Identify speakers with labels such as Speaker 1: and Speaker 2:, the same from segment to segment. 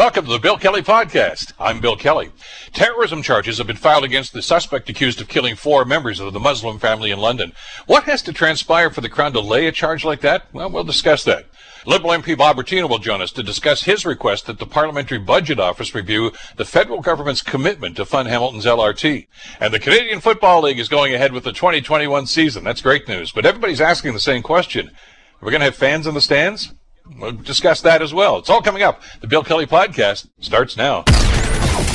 Speaker 1: Welcome to the Bill Kelly Podcast. I'm Bill Kelly. Terrorism charges have been filed against the suspect accused of killing four members of the Muslim family in London. What has to transpire for the Crown to lay a charge like that? Well, we'll discuss that. Liberal MP Bob Bratina will join us to discuss his request that the Parliamentary Budget Office review the federal government's commitment to fund Hamilton's LRT. And the Canadian Football League is going ahead with the 2021 season. That's great news. But everybody's asking the same question. Are we going to have fans in the stands? We'll discuss that as well. It's all coming up. The Bill Kelly Podcast starts now.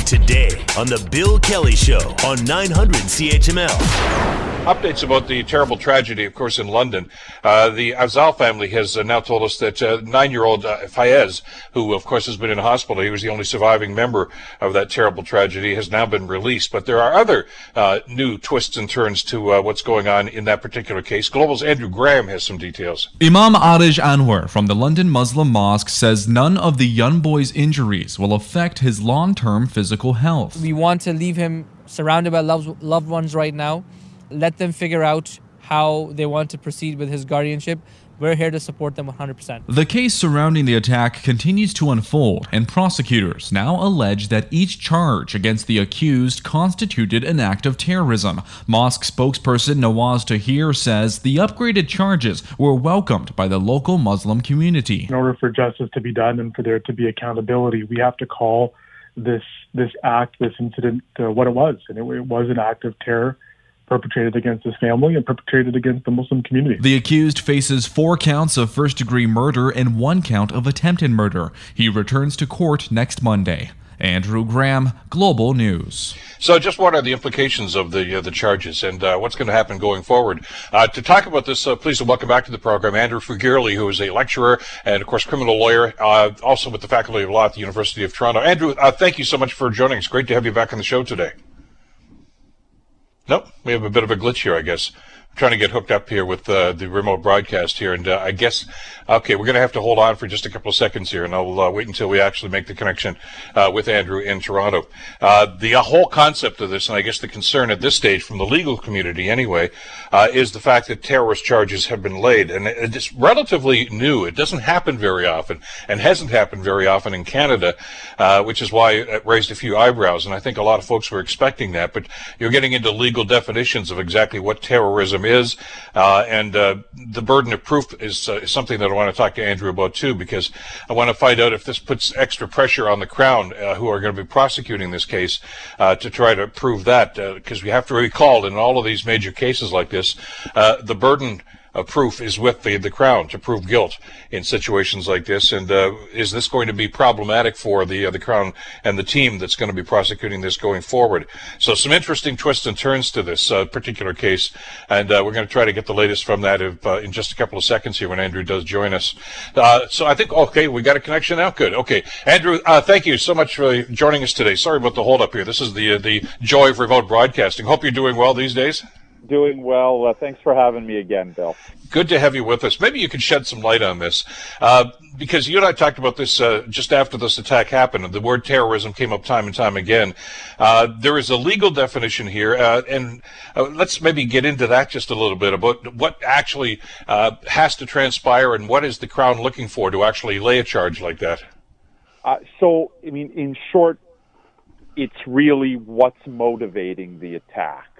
Speaker 2: Today on The Bill Kelly Show on 900 CHML.
Speaker 1: Updates about the terrible tragedy, of course, in London. Uh, the Afzaal family has uh, now told us that uh, nine-year-old uh, Fayez, who of course has been in hospital, he was the only surviving member of that terrible tragedy, has now been released. But there are other uh, new twists and turns to uh, what's going on in that particular case. Global's Andrew Graham has some details.
Speaker 3: Imam Aarij Anwer from the London Muslim Mosque says none of the young boy's injuries will affect his long-term physical health.
Speaker 4: We want to leave him surrounded by loved, loved ones right now let them figure out how they want to proceed with his guardianship. We're here to support them 100%.
Speaker 3: The case surrounding the attack continues to unfold, and prosecutors now allege that each charge against the accused constituted an act of terrorism. Mosque spokesperson Nawaz Tahir says the upgraded charges were welcomed by the local Muslim community.
Speaker 5: In order for justice to be done and for there to be accountability, we have to call this this act, this incident, uh, what it was, and it, it was an act of terror perpetrated against his family and perpetrated against the Muslim community.
Speaker 3: The accused faces four counts of first degree murder and one count of attempted murder. He returns to court next Monday. Andrew Graham, Global News.
Speaker 1: So, just what are the implications of the uh, the charges and uh, what's going to happen going forward? Uh, to talk about this, uh, please welcome back to the program Andrew Furgiuele, who is a lecturer and, of course, criminal lawyer, uh, also with the Faculty of Law at the University of Toronto. Andrew, uh, thank you so much for joining us. Great to have you back on the show today. Nope, we have a bit of a glitch here, I guess trying to get hooked up here with uh, the remote broadcast here, and uh, I guess okay, we're going to have to hold on for just a couple of seconds here, and I'll uh, wait until we actually make the connection uh, with Andrew in Toronto. Uh, the uh, whole concept of this, and I guess the concern at this stage from the legal community anyway, is the fact that terrorist charges have been laid, and it's relatively new. It doesn't happen very often, and hasn't happened very often in Canada, which is why it raised a few eyebrows, and I think a lot of folks were expecting that. But you're getting into legal definitions of exactly what terrorism is, uh, and uh, the burden of proof is, uh, is, something that I want to talk to Andrew about too, because I want to find out if this puts extra pressure on the Crown, who are going to be prosecuting this case, to try to prove that, because we have to recall in all of these major cases like this, the burden of proof is with the, the Crown to prove guilt in situations like this. And uh, is this going to be problematic for the uh, the Crown and the team that's going to be prosecuting this going forward? So some interesting twists and turns to this uh, particular case, and uh, we're going to try to get the latest from that if, uh, in just a couple of seconds here when Andrew does join us. Uh, so I think okay, we got a connection now. Good. Okay, Andrew, thank you so much for joining us today. Sorry about the holdup here. This is the the joy of remote broadcasting. Hope you're doing well these days.
Speaker 6: Doing well. Uh, thanks for having me again, Bill.
Speaker 1: Good to have you with us. Maybe you could shed some light on this, uh, because you and I talked about this uh, just after this attack happened, and the word terrorism came up time and time again. Uh, there is a legal definition here, uh, and uh, let's maybe get into that just a little bit about what actually has to transpire and what is the Crown looking for to actually lay a charge like that.
Speaker 6: so, I mean, in short, it's really what's motivating the attack.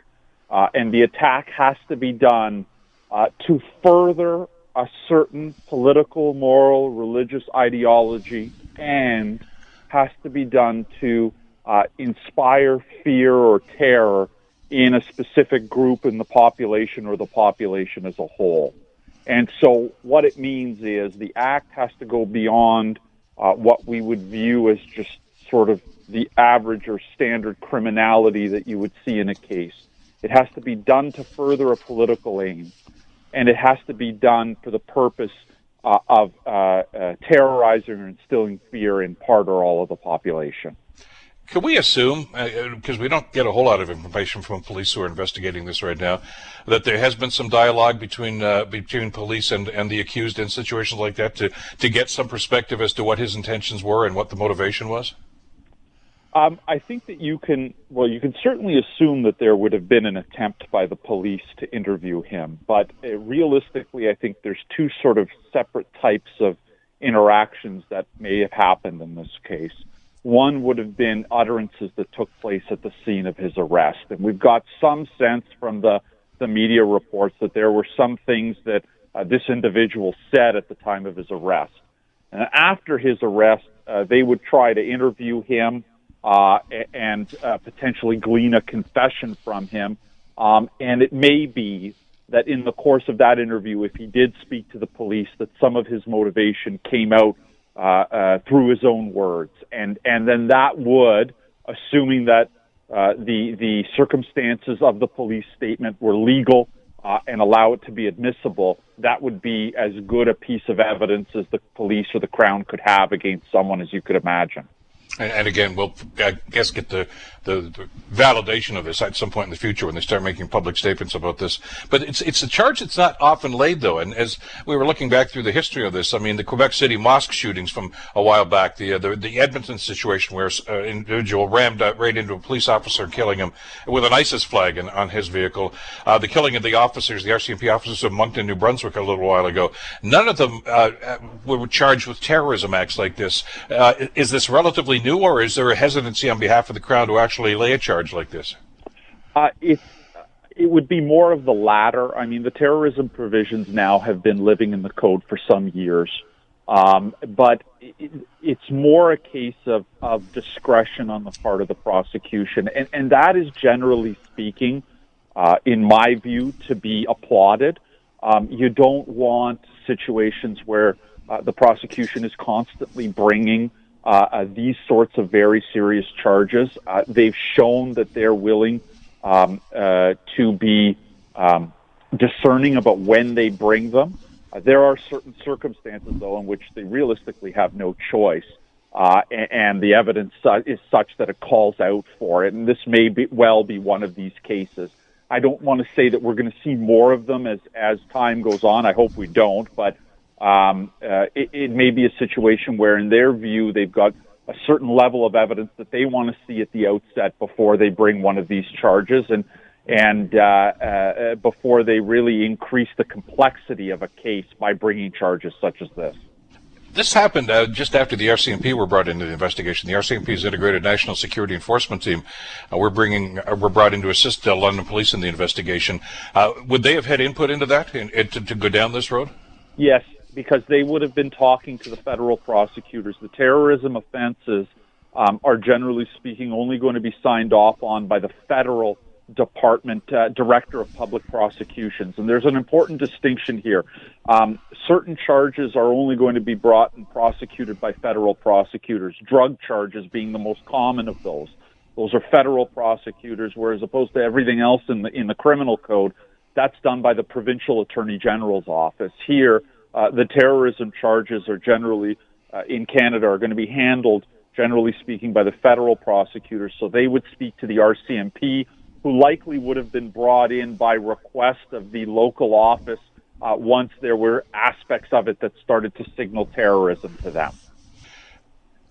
Speaker 6: Uh, and the attack has to be done uh, to further a certain political, moral, religious ideology and has to be done to uh, inspire fear or terror in a specific group in the population or the population as a whole. And so what it means is the act has to go beyond uh, what we would view as just sort of the average or standard criminality that you would see in a case. It has to be done to further a political aim, and it has to be done for the purpose uh, of uh, uh, terrorizing or instilling fear in part or all of the population.
Speaker 1: Can we assume, because uh, we don't get a whole lot of information from police who are investigating this right now, that there has been some dialogue between uh, between police and, and the accused in situations like that to, to get some perspective as to what his intentions were and what the motivation was?
Speaker 6: Um, I think that you can, well, you can certainly assume that there would have been an attempt by the police to interview him, but uh, realistically, I think there's two sort of separate types of interactions that may have happened in this case. One would have been utterances that took place at the scene of his arrest. And we've got some sense from the, the media reports that there were some things that uh, this individual said at the time of his arrest. And after his arrest, uh, they would try to interview him uh, and uh, potentially glean a confession from him. Um, and it may be that in the course of that interview, if he did speak to the police, that some of his motivation came out uh, uh, through his own words, and and then that would, assuming that uh, the the circumstances of the police statement were legal uh, and allow it to be admissible, that would be as good a piece of evidence as the police or the crown could have against someone as you could imagine.
Speaker 1: And, and, again, we'll, I guess, get the, the, the, validation of this at some point in the future when they start making public statements about this. But it's it's a charge that's not often laid, though. And as we were looking back through the history of this, I mean, the Quebec City mosque shootings from a while back, the uh, the, the, Edmonton situation where an uh, individual rammed uh, right into a police officer, killing him with an ISIS flag in, on his vehicle, uh, the killing of the officers, the RCMP officers of Moncton, New Brunswick, a little while ago. None of them uh, uh, were charged with terrorism acts like this. is this relatively new, or is there a hesitancy on behalf of the Crown to actually lay a charge like this?
Speaker 6: Uh, it, it would be more of the latter. I mean, the terrorism provisions now have been living in the code for some years. Um, but it, it's more a case of, of discretion on the part of the prosecution. And, and that is generally speaking, uh, in my view, to be applauded. Um, you don't want situations where uh, the prosecution is constantly bringing uh, uh, these sorts of very serious charges. Uh, they've shown that they're willing um, uh, to be um, discerning about when they bring them. Uh, there are certain circumstances, though, in which they realistically have no choice. Uh, and, and, the evidence is such that it calls out for it. And this may be, well be one of these cases. I don't want to say that we're going to see more of them as, as time goes on. I hope we don't, but um, uh, it, it may be a situation where, in their view, they've got a certain level of evidence that they want to see at the outset before they bring one of these charges, and and uh, uh, before they really increase the complexity of a case by bringing charges such as this.
Speaker 1: This happened uh, just after the RCMP were brought into the investigation. The RCMP's Integrated National Security Enforcement Team uh, were bringing uh, were brought in to assist the London Police in the investigation. Uh, would they have had input into that in, in, to, to go down this road?
Speaker 6: Yes, because they would have been talking to the federal prosecutors. The terrorism offenses um, are generally speaking only going to be signed off on by the federal department uh, director of public prosecutions. And there's an important distinction here. Um, certain charges are only going to be brought and prosecuted by federal prosecutors, drug charges being the most common of those. Those are federal prosecutors, whereas opposed to everything else in the in the criminal code, that's done by the provincial attorney general's office. Here, uh, the terrorism charges are generally uh, in Canada are going to be handled, generally speaking, by the federal prosecutors. So they would speak to the RCMP, who likely would have been brought in by request of the local office uh, once there were aspects of it that started to signal terrorism to them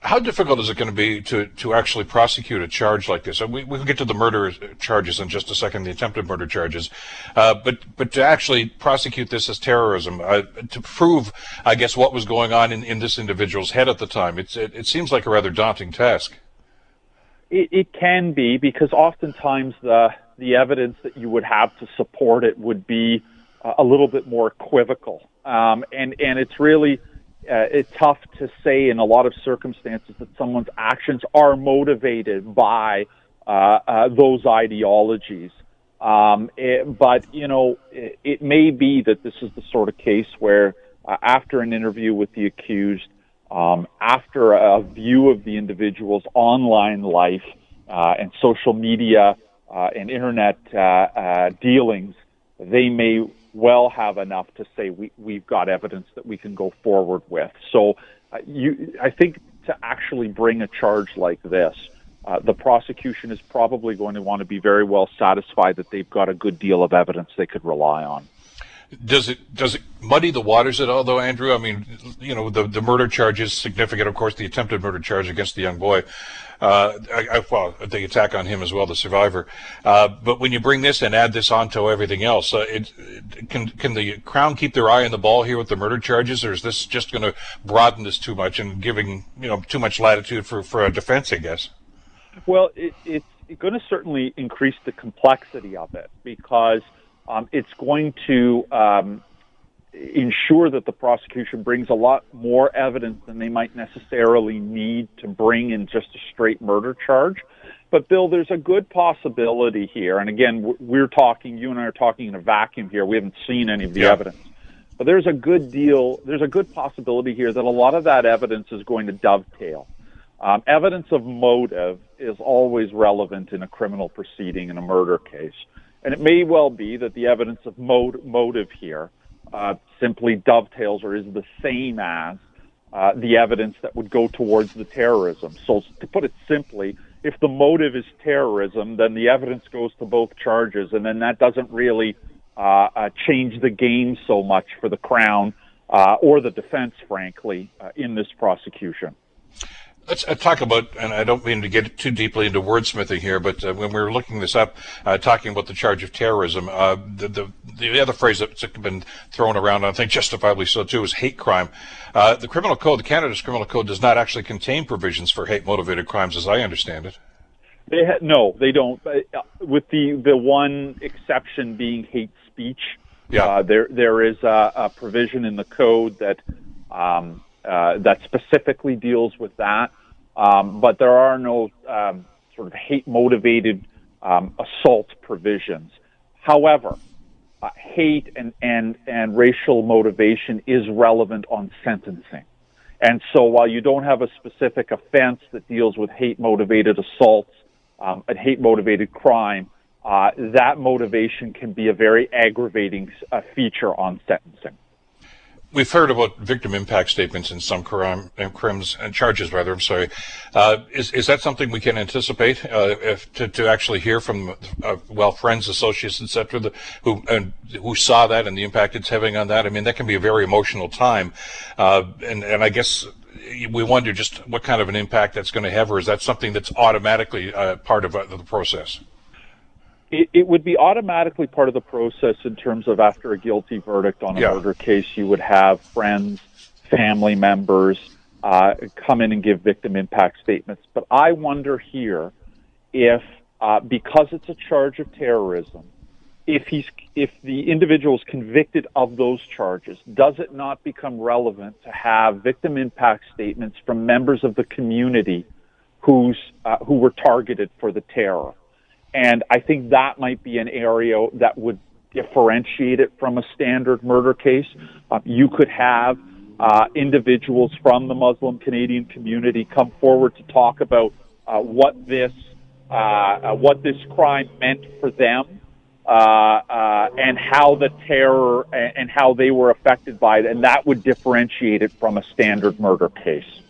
Speaker 1: how difficult is it going to be to, to actually prosecute a charge like this? We, we can get to the murder charges in just a second, the attempted murder charges, uh, but but to actually prosecute this as terrorism, uh, to prove, I guess, what was going on in, in this individual's head at the time, it's it, it seems like a rather daunting task.
Speaker 6: It, it can be because oftentimes the the evidence that you would have to support it would be a little bit more equivocal, um, and and it's really uh, it's tough to say in a lot of circumstances that someone's actions are motivated by uh, uh, those ideologies. Um, it, but you know, it, it, may be that this is the sort of case where, uh, after an interview with the accused, um, after a view of the individual's online life uh, and social media uh, and internet dealings, they may well have enough to say we, we've got evidence that we can go forward with. So uh, you, I think to actually bring a charge like this, uh, the prosecution is probably going to want to be very well satisfied that they've got a good deal of evidence they could rely on.
Speaker 1: Does it does it muddy the waters at all, though, Andrew? I mean, you know, the the murder charge is significant. Of course, the attempted murder charge against the young boy. Uh, I, I, well, the attack on him as well, the survivor. Uh, but when you bring this and add this onto everything else, uh, it, it, can can the Crown keep their eye on the ball here with the murder charges, or is this just going to broaden this too much and giving you know too much latitude for for a defense? I guess.
Speaker 6: Well, it, it's going to certainly increase the complexity of it because um, it's going to um, ensure that the prosecution brings a lot more evidence than they might necessarily need to bring in just a straight murder charge. But Bill, there's a good possibility here, and again, we're talking. You and I are talking in a vacuum here. We haven't seen any of the yeah. evidence, but there's a good deal. There's a good possibility here that a lot of that evidence is going to dovetail. Um, evidence of motive is always relevant in a criminal proceeding in a murder case, and it may well be that the evidence of motive here uh, simply dovetails or is the same as uh, the evidence that would go towards the terrorism. So, to put it simply, if the motive is terrorism, then the evidence goes to both charges, and then that doesn't really uh, uh change the game so much for the Crown uh, or the defense, frankly, uh, in this prosecution.
Speaker 1: Let's uh, talk about, and I don't mean to get too deeply into wordsmithing here, but uh, when we were looking this up, uh, talking about the charge of terrorism, uh, the, the, the other phrase that's been thrown around, and I think justifiably so too, is hate crime. Uh, the criminal code, the Canada's criminal code, does not actually contain provisions for hate motivated crimes, as I understand it.
Speaker 6: They ha- no, they don't. Uh, with the the one exception being hate speech. Yeah. there there is a, a, provision in the code that. Um, uh, that specifically deals with that. Um, but there are no um, sort of hate motivated um, assault provisions. However, uh, hate and, and, and racial motivation is relevant on sentencing. And so while you don't have a specific offense that deals with hate motivated assaults um, and hate motivated crime, uh, that motivation can be a very aggravating uh, feature on sentencing
Speaker 1: we've heard about victim impact statements in some crime, uh, crimes and charges, rather. I'm sorry. Uh, is is that something we can anticipate uh, if to, to actually hear from uh, well friends, associates, etc. who who saw that and the impact it's having on that? I mean, that can be a very emotional time, uh, and and I guess we wonder just what kind of an impact that's going to have, or is that something that's automatically uh, part of the process?
Speaker 6: It, it, would be automatically part of the process in terms of after a guilty verdict on a yeah. murder case, you would have friends, family members uh, come in and give victim impact statements. But I wonder here if, uh, because it's a charge of terrorism, if he's if the individual is convicted of those charges, does it not become relevant to have victim impact statements from members of the community who's uh, who were targeted for the terror? And I think that might be an area that would differentiate it from a standard murder case. Uh, you could have uh, individuals from the Muslim Canadian community come forward to talk about uh, what this uh, uh, what this crime meant for them uh, and how the terror and, and how they were affected by it, and that would differentiate it from a standard murder case.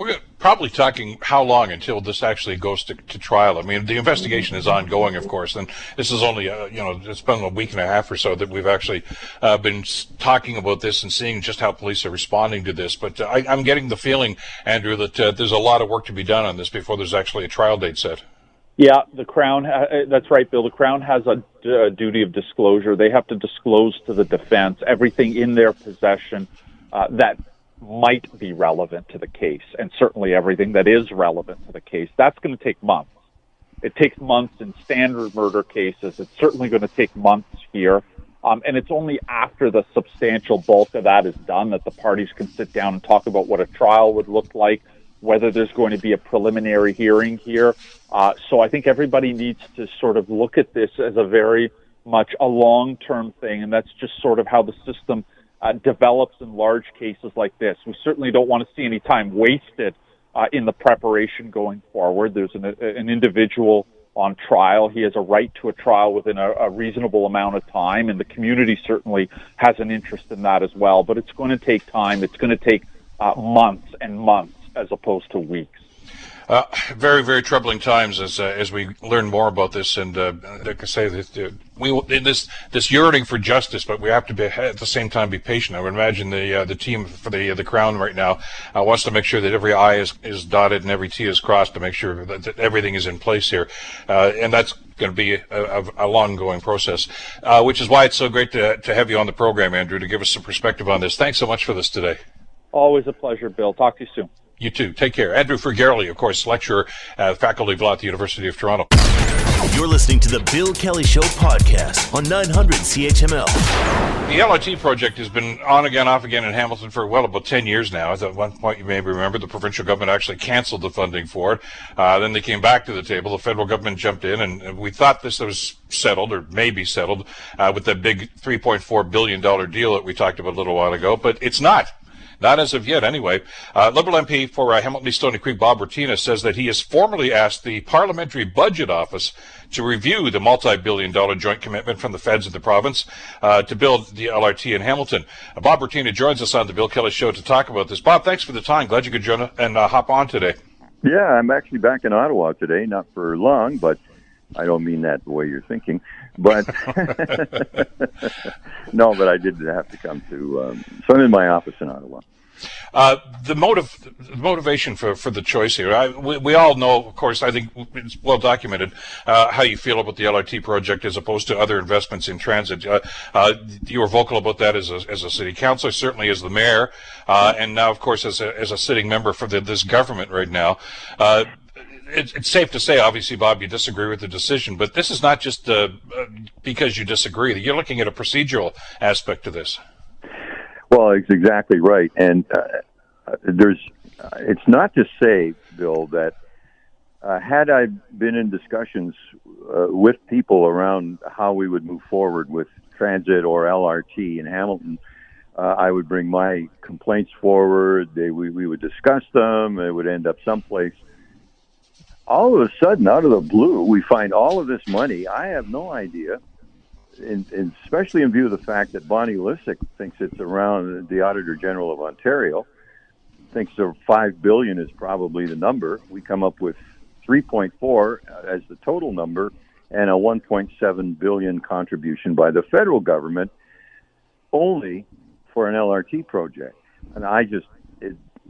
Speaker 1: We're probably talking how long until this actually goes to, to, trial. I mean, the investigation is ongoing, of course, and this is only, uh, you know, it's been a week and a half or so that we've actually uh, been talking about this and seeing just how police are responding to this. But uh, I, am getting the feeling, Andrew, that uh, there's a lot of work to be done on this before there's actually a trial date set.
Speaker 6: Yeah, the Crown, uh, that's right, Bill. The Crown has a, a duty of disclosure. They have to disclose to the defense everything in their possession uh, that might be relevant to the case, and certainly everything that is relevant to the case. That's going to take months. It takes months in standard murder cases. It's certainly going to take months here. Um, and it's only after the substantial bulk of that is done that the parties can sit down and talk about what a trial would look like, whether there's going to be a preliminary hearing here. Uh, so I think everybody needs to sort of look at this as a very much a long-term thing, and that's just sort of how the system uh, develops in large cases like this. We certainly don't want to see any time wasted uh, in the preparation going forward. There's an, an, individual on trial. He has a right to a trial within a, a, reasonable amount of time, and the community certainly has an interest in that as well. But it's going to take time. It's going to take uh, months and months as opposed to weeks.
Speaker 1: Uh, very, very troubling times as uh, as we learn more about this, and uh, like I say, this, uh, we this this yearning for justice, but we have to be at the same time be patient. I would imagine the uh, the team for the the crown right now uh, wants to make sure that every I is, is dotted and every T is crossed to make sure that, that everything is in place here, and that's going to be a, a, a long going process, which is why it's so great to to have you on the program, Andrew, to give us some perspective on this. Thanks so much for this today.
Speaker 6: Always a pleasure, Bill. Talk to you soon.
Speaker 1: You too. Take care. Andrew Furgiuele, of course, lecturer at Faculty of Law at the University of Toronto.
Speaker 2: You're listening to the Bill Kelly Show podcast on 900 CHML.
Speaker 1: The LRT project has been on again, off again in Hamilton for well about 10 years now. At one point, you may remember, the provincial government actually canceled the funding for it. Uh, then they came back to the table. The federal government jumped in, and we thought this was settled, or maybe settled, uh, with the big $3.4 billion deal that we talked about a little while ago, but it's not. Not as of yet, anyway. Uh, Liberal MP for uh, Hamilton East Stoney Creek, Bob Bratina, says that he has formally asked the Parliamentary Budget Office to review the multi-billion dollar joint commitment from the feds of the province uh, to build the LRT in Hamilton. Uh, Bob Bratina joins us on the Bill Kelly Show to talk about this. Bob, thanks for the time. Glad you could join and uh, hop on today.
Speaker 7: Yeah, I'm actually back in Ottawa today, not for long, but I don't mean that the way you're thinking. But no, but I did have to come to. Um, so I'm in my office in Ottawa.
Speaker 1: Uh, the motive, the motivation for, for the choice here. I, we, we, all know, of course, I think it's well documented uh, how you feel about the LRT project as opposed to other investments in transit. Uh, uh you were vocal about that as a, as a city councilor, certainly as the mayor, uh, and now, of course, as a, as a sitting member for the, this government right now. Uh, it's, safe to say, obviously, Bob, you disagree with the decision, but this is not just uh, because you disagree. You're looking at a procedural aspect to this.
Speaker 7: Well, it's exactly right, and uh, there's. Uh, it's not to say, Bill, that uh, had I been in discussions uh, with people around how we would move forward with transit or LRT in Hamilton, uh, I would bring my complaints forward. They, we, we would discuss them. It would end up someplace all of a sudden, out of the blue, we find all of this money. I have no idea, in, especially in view of the fact that Bonnie Lysyk thinks it's around the Auditor General of Ontario thinks the five billion is probably the number. We come up with 3.4 as the total number, and a 1.7 billion contribution by the federal government only for an LRT project. And I just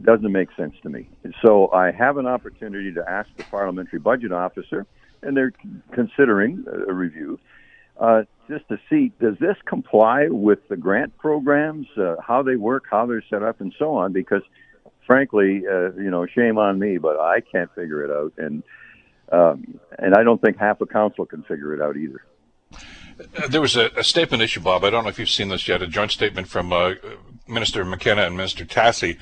Speaker 7: doesn't make sense to me. So I have an opportunity to ask the parliamentary budget officer, and they're considering a review, uh, just to see does this comply with the grant programs, uh, how they work, how they're set up, and so on. Because frankly, uh, you know, shame on me, but I can't figure it out, and um, and I don't think half a council can figure it out either.
Speaker 1: Uh, there was a, a, statement issue, Bob. I don't know if you've seen this yet. A joint statement from uh, Minister McKenna and Minister Tassi.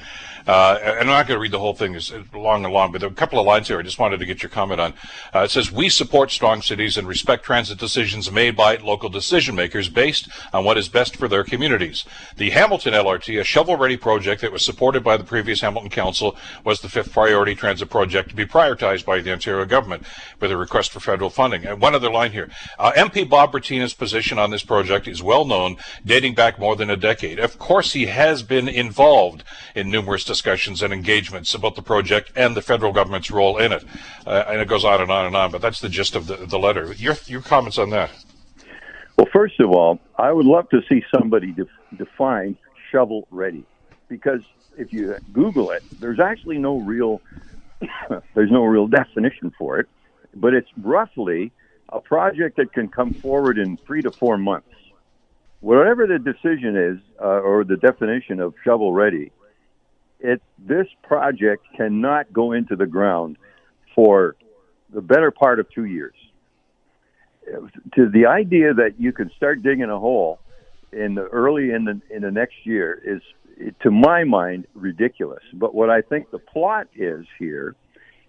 Speaker 1: Uh, and I'm not going to read the whole thing it's long and long, but there are a couple of lines here I just wanted to get your comment on. Uh, it says, We support strong cities and respect transit decisions made by local decision makers based on what is best for their communities. The Hamilton LRT, a shovel ready project that was supported by the previous Hamilton Council, was the fifth priority transit project to be prioritized by the Ontario government with a request for federal funding. And one other line here uh, MP Bob Bratina's position on this project is well known, dating back more than a decade. Of course, he has been involved in numerous discussions and engagements about the project and the federal government's role in it. Uh, and it goes on and on and on, but that's the gist of the, the letter. Your, your comments on that?
Speaker 7: Well, first of all, I would love to see somebody def- define shovel ready because if you Google it, there's actually no real there's no real definition for it, but it's roughly a project that can come forward in three to four months whatever the decision is uh, or the definition of shovel ready, it this project cannot go into the ground for the better part of two years. To the idea that you can start digging a hole in the early in the in the next year is, to my mind, ridiculous. But what I think the plot is here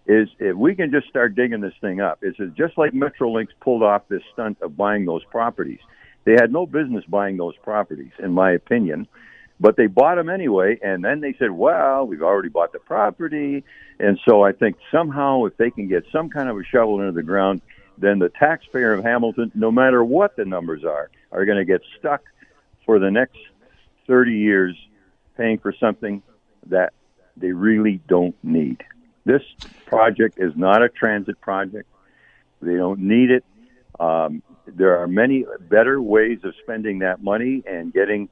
Speaker 7: is if we can just start digging this thing up, is just like Metrolinx pulled off this stunt of buying those properties they had no business buying those properties, in my opinion, but they bought them anyway. And then they said, well, we've already bought the property. And so I think somehow if they can get some kind of a shovel into the ground, then the taxpayer of Hamilton, no matter what the numbers are, are going to get stuck for the next 30 years paying for something that they really don't need. This project is not a transit project. They don't need it. Um, there are many better ways of spending that money and getting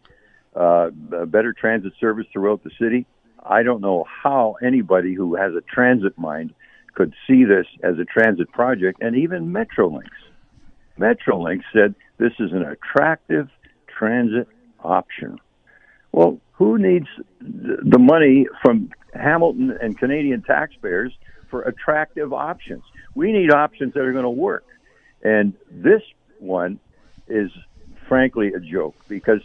Speaker 7: uh, better transit service throughout the city. I don't know how anybody who has a transit mind could see this as a transit project, and even Metrolinx. Metrolinx said this is an attractive transit option. Well, who needs the money from Hamilton and Canadian taxpayers for attractive options? We need options that are going to work. And this one is frankly a joke because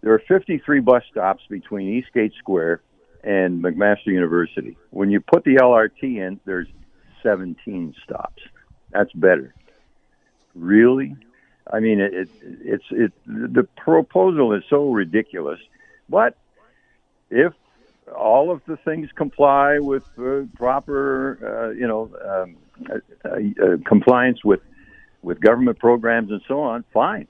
Speaker 7: there are 53 bus stops between Eastgate Square and McMaster University. When you put the LRT in, there's 17 stops. That's better. Really? I mean, it, it, it's it. The proposal is so ridiculous, but if all of the things comply with uh, proper, uh, you know, um, uh, uh compliance with with government programs and so on, fine.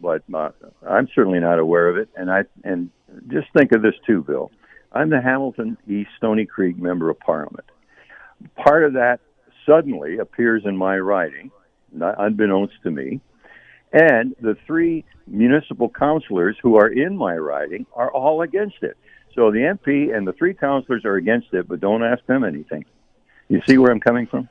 Speaker 7: But uh, I'm certainly not aware of it, and I and just think of this too, Bill. I'm the Hamilton East Stoney Creek Member of Parliament. Part of that suddenly appears in my writing, not unbeknownst to me, and the three municipal councilors who are in my writing are all against it. So the MP and the three councilors are against it, but don't ask them anything. You see where I'm coming from?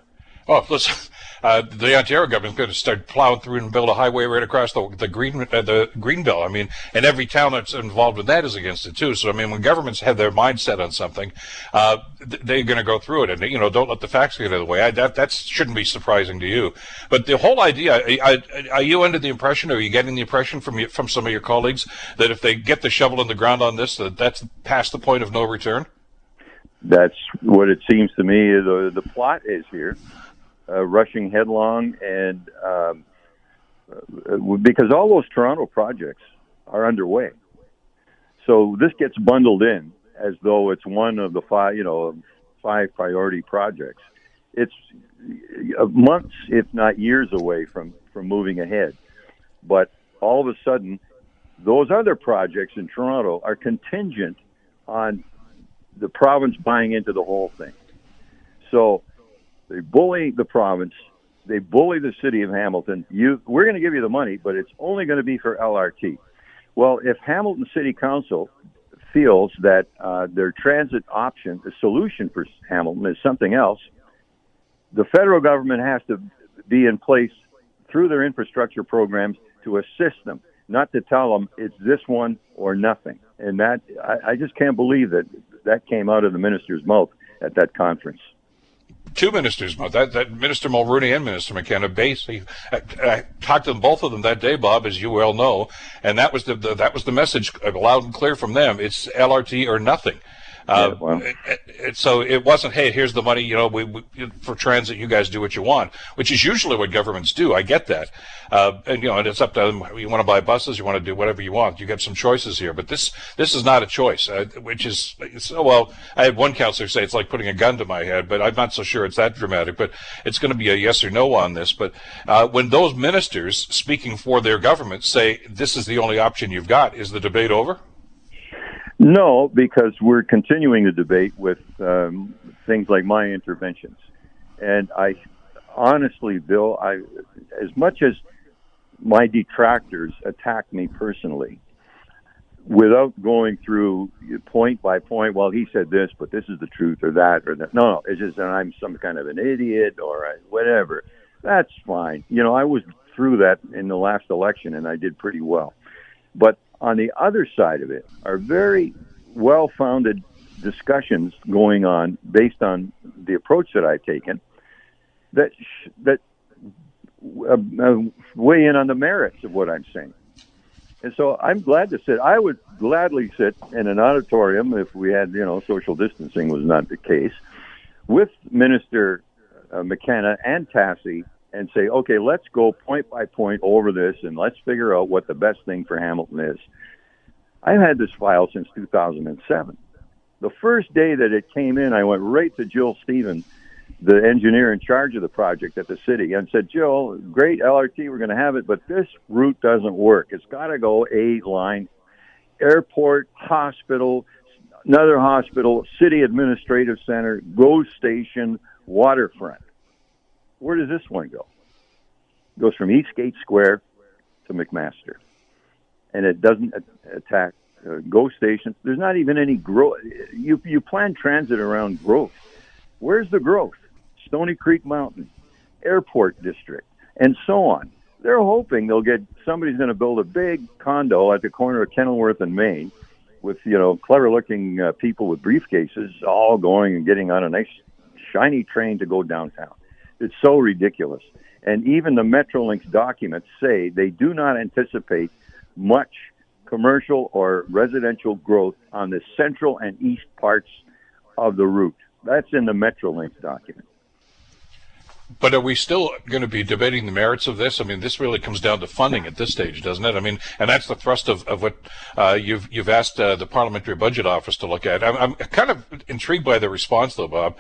Speaker 1: Oh, listen, uh, the Ontario government's going to start plowing through and build a highway right across the the green uh, the green belt. I mean, and every town that's involved with that is against it too. So I mean, when governments have their mindset on something, uh, they're going to go through it, and you know, don't let the facts get in the way. I, that that shouldn't be surprising to you. But the whole idea, are you under the impression, or are you getting the impression from from some of your colleagues that if they get the shovel in the ground on this, that that's past the point of no return?
Speaker 7: That's what it seems to me the the plot is here uh, rushing headlong, and um, uh, because all those Toronto projects are underway, so this gets bundled in as though it's one of the five, you know, five priority projects. It's uh, months, if not years, away from from moving ahead, but all of a sudden, those other projects in Toronto are contingent on the province buying into the whole thing. So they bully the province. They bully the city of Hamilton. You, we're going to give you the money, but it's only going to be for LRT. Well, if Hamilton City Council feels that uh, their transit option, the solution for Hamilton, is something else, the federal government has to be in place through their infrastructure programs to assist them, not to tell them it's this one or nothing. And that I, I just can't believe that that came out of the minister's mouth at that conference
Speaker 1: two ministers, that, that Minister Mulroney and Minister McKenna, basically, I, I, talked to them, both of them that day, Bob, as you well know, and that was the, the that was the message uh, loud and clear from them. It's LRT or nothing. Uh, yeah, well. it, it, so it wasn't, hey, here's the money, you know, we, we, for transit, you guys do what you want, which is usually what governments do. I get that. Uh, and, you know, and it's up to them. You want to buy buses, you want to do whatever you want. You get some choices here, but this, this is not a choice, uh, which is, so, well, I had one counselor say it's like putting a gun to my head, but I'm not so sure it's that dramatic, but it's going to be a yes or no on this. But, uh, when those ministers speaking for their government say this is the only option you've got, is the debate over?
Speaker 7: No, because we're continuing the debate with um, things like my interventions, and I honestly, Bill, I as much as my detractors attack me personally, without going through point by point. Well, he said this, but this is the truth, or that, or that. No, no, it's just that I'm some kind of an idiot or whatever. That's fine. You know, I was through that in the last election, and I did pretty well. But on the other side of it are very well founded discussions going on based on the approach that I've taken that that uh, uh, weigh in on the merits of what I'm saying. And so I'm glad to sit. I would gladly sit in an auditorium if we had, you know, social distancing was not the case, with Minister uh, McKenna and Tassi and say, okay, let's go point by point over this and let's figure out what the best thing for Hamilton is. I've had this file since 2007. The first day that it came in, I went right to Jill Stevens, the engineer in charge of the project at the city, and said, Jill, great LRT, we're going to have it, but this route doesn't work. It's got to go A line, airport, hospital, another hospital, city administrative center, GO station, waterfront. Where does this one go? It goes from Eastgate Square to McMaster, and it doesn't attack uh, GO stations. There's not even any growth. You you plan transit around growth. Where's the growth? Stoney Creek Mountain, Airport District, and so on. They're hoping they'll get somebody's going to build a big condo at the corner of Kenilworth and Main with you know clever looking uh, people with briefcases all going and getting on a nice shiny train to go downtown. It's so ridiculous. And even the Metrolinx documents say they do not anticipate much commercial or residential growth on the central and east parts of the route. That's in the Metrolinx document.
Speaker 1: But are we still going to be debating the merits of this? I mean, this really comes down to funding at this stage, doesn't it? I mean, and that's the thrust of, of what uh, you've you've asked uh, the Parliamentary Budget Office to look at. I'm, I'm, kind of intrigued by the response, though, Bob.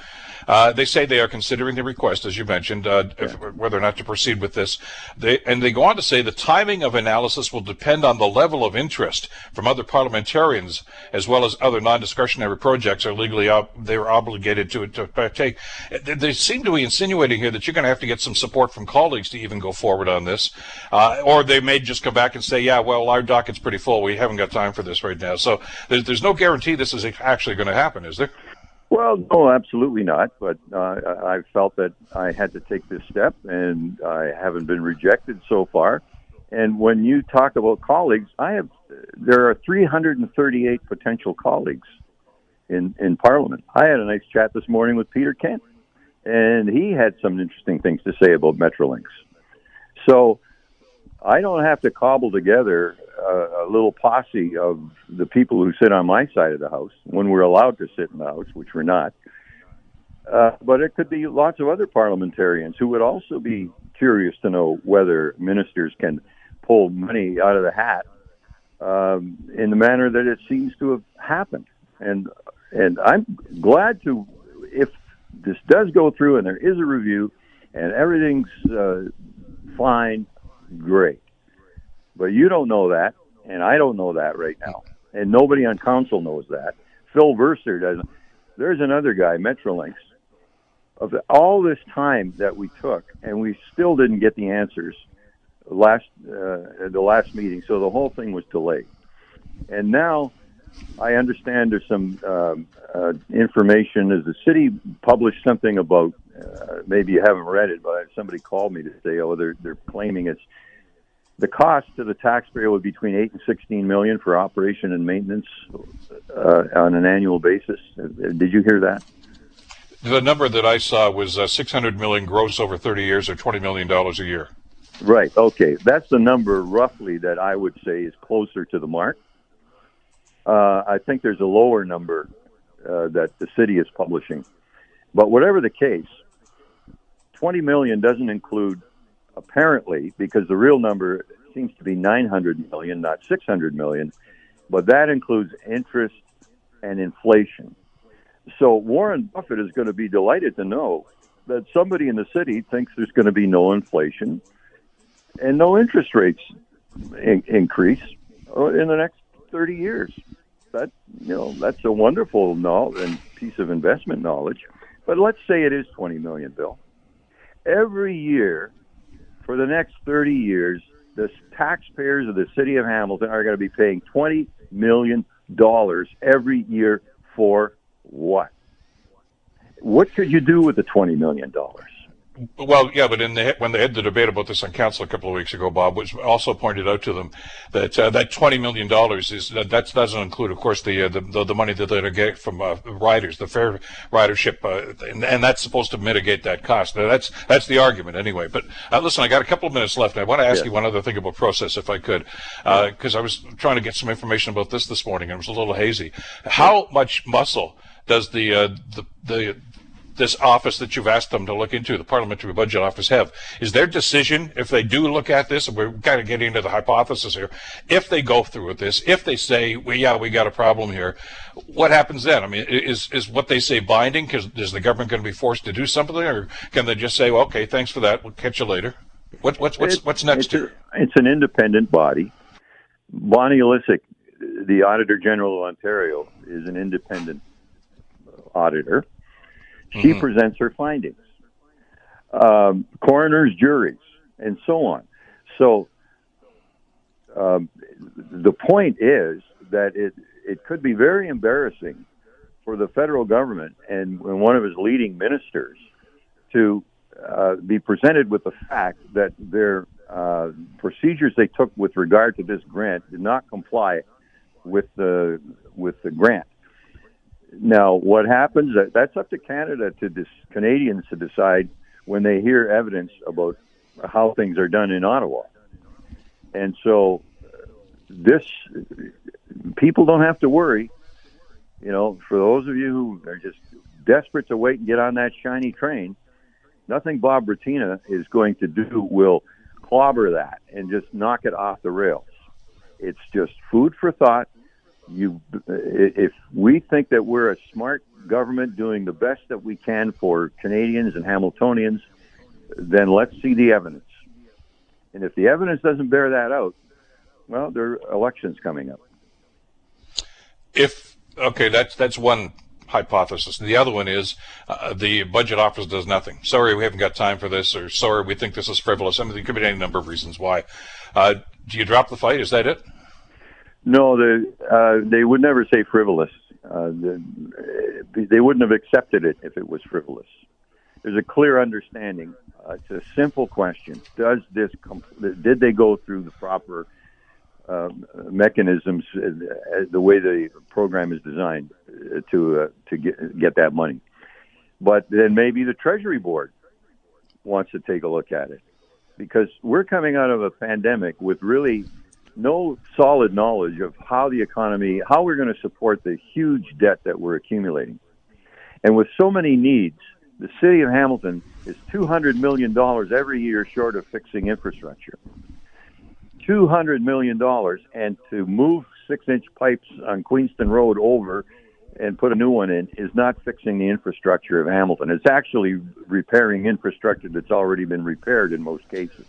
Speaker 1: Uh, they say they are considering the request, as you mentioned, uh, if, whether or not to proceed with this. They, and they go on to say the timing of analysis will depend on the level of interest from other parliamentarians, as well as other non-discretionary projects are legally ob- they are obligated to, to partake. They, they seem to be insinuating here that you're going to have to get some support from colleagues to even go forward on this. Uh, or they may just come back and say, yeah, well, our docket's pretty full. We haven't got time for this right now. So there's, there's no guarantee this is actually going to happen, is there?
Speaker 7: Well, no, absolutely not. But uh, I felt that I had to take this step, and I haven't been rejected so far. And when you talk about colleagues, I have there are 338 potential colleagues in in Parliament. I had a nice chat this morning with Peter Kent and he had some interesting things to say about Metrolinx. So I don't have to cobble together a, a little posse of the people who sit on my side of the house when we're allowed to sit in the house, which we're not. Uh, but it could be lots of other parliamentarians who would also be curious to know whether ministers can pull money out of the hat um, in the manner that it seems to have happened. And and I'm glad to, if this does go through and there is a review and everything's uh, fine, great. But you don't know that, and I don't know that right now, and nobody on council knows that. Phil Verster doesn't. There's another guy, Metrolinx. Of the, all this time that we took, and we still didn't get the answers last uh, the last meeting, so the whole thing was delayed. And now I understand there's some um, uh, information. As the city published something about, uh, maybe you haven't read it, but somebody called me to say, oh, they're they're claiming it's the cost to the taxpayer would be between eight and sixteen million for operation and maintenance uh, on an annual basis. Uh, did you hear that?
Speaker 1: The number that I saw was uh, 600 million gross over 30 years, or 20 million dollars a year.
Speaker 7: Right. Okay, that's the number roughly that I would say is closer to the mark. Uh, I think there's a lower number uh, that the city is publishing. But whatever the case, 20 million doesn't include, apparently, because the real number seems to be 900 million, not 600 million, but that includes interest and inflation. So Warren Buffett is going to be delighted to know that somebody in the city thinks there's going to be no inflation and no interest rates in- increase in the next 30 years. That you know that's a wonderful knowledge and piece of investment knowledge. But let's say it is 20 million, Bill. Every year for the next 30 years, the taxpayers of the city of Hamilton are going to be paying 20 million dollars every year for what? What could you do with the 20 million dollars?
Speaker 1: Well, yeah, but in the, when they had the debate about this on council a couple of weeks ago, Bob, which also pointed out to them that uh, that twenty million dollars is that doesn't include, of course, the, uh, the, the money that they're get from uh, riders, the fare ridership, uh, and, and, that's supposed to mitigate that cost. Now, that's that's the argument anyway. But uh, listen, I got a couple of minutes left. I want to ask yeah. you one other thing about process, if I could, because uh, I was trying to get some information about this this morning, and it was a little hazy. How much muscle does the the the this office that you've asked them to look into, the Parliamentary Budget Office, have? Is their decision, if they do look at this, and we're kind of getting into the hypothesis here, if they go through with this, if they say, well, yeah, we got a problem here, what happens then? I mean, is is what they say binding? Because is the government going to be forced to do something, or can they just say, well, okay, thanks for that, we'll catch you later? What, what's what's what's next
Speaker 7: it's
Speaker 1: here?
Speaker 7: A, it's an independent body. Bonnie Lysyk, the Auditor General of Ontario, is an independent auditor. She
Speaker 1: Mhm.
Speaker 7: presents her findings. Um, coroners, juries, and so on. So um, the point is that it it could be very embarrassing for the federal government and, and one of its leading ministers to uh, be presented with the fact that their uh, procedures they took with regard to this grant did not comply with the with the grant. Now, what happens? That's up to Canada to dis, Canadians to decide when they hear evidence about how things are done in Ottawa. And so, uh, this people don't have to worry. You know, for those of you who are just desperate to wait and get on that shiny train, nothing Bob Bratina is going to do will clobber that and just knock it off the rails. It's just food for thought. You, if we think that we're a smart government doing the best that we can for Canadians and Hamiltonians, then let's see the evidence. And if the evidence doesn't bear that out, well, there are elections coming up.
Speaker 1: If okay, that's that's one hypothesis. The other one is uh, the budget office does nothing. Sorry, we haven't got time for this, or sorry, we think this is frivolous. I mean, there could be any number of reasons why. Uh, do you drop the fight? Is that it?
Speaker 7: No, the, uh, they would never say frivolous. Uh, the, they wouldn't have accepted it if it was frivolous. There's a clear understanding. Uh, it's a simple question: Does this? Did they go through the proper um, mechanisms, uh, the way the program is designed uh, to uh, to get get that money? But then maybe the Treasury Board wants to take a look at it because we're coming out of a pandemic with really no solid knowledge of how the economy, how we're going to support the huge debt that we're accumulating. And with so many needs, the city of Hamilton is $200 million every year short of fixing infrastructure. $200 million, and to move six inch pipes on Queenston Road over and put a new one in is not fixing the infrastructure of Hamilton. It's actually repairing infrastructure that's already been repaired in most cases.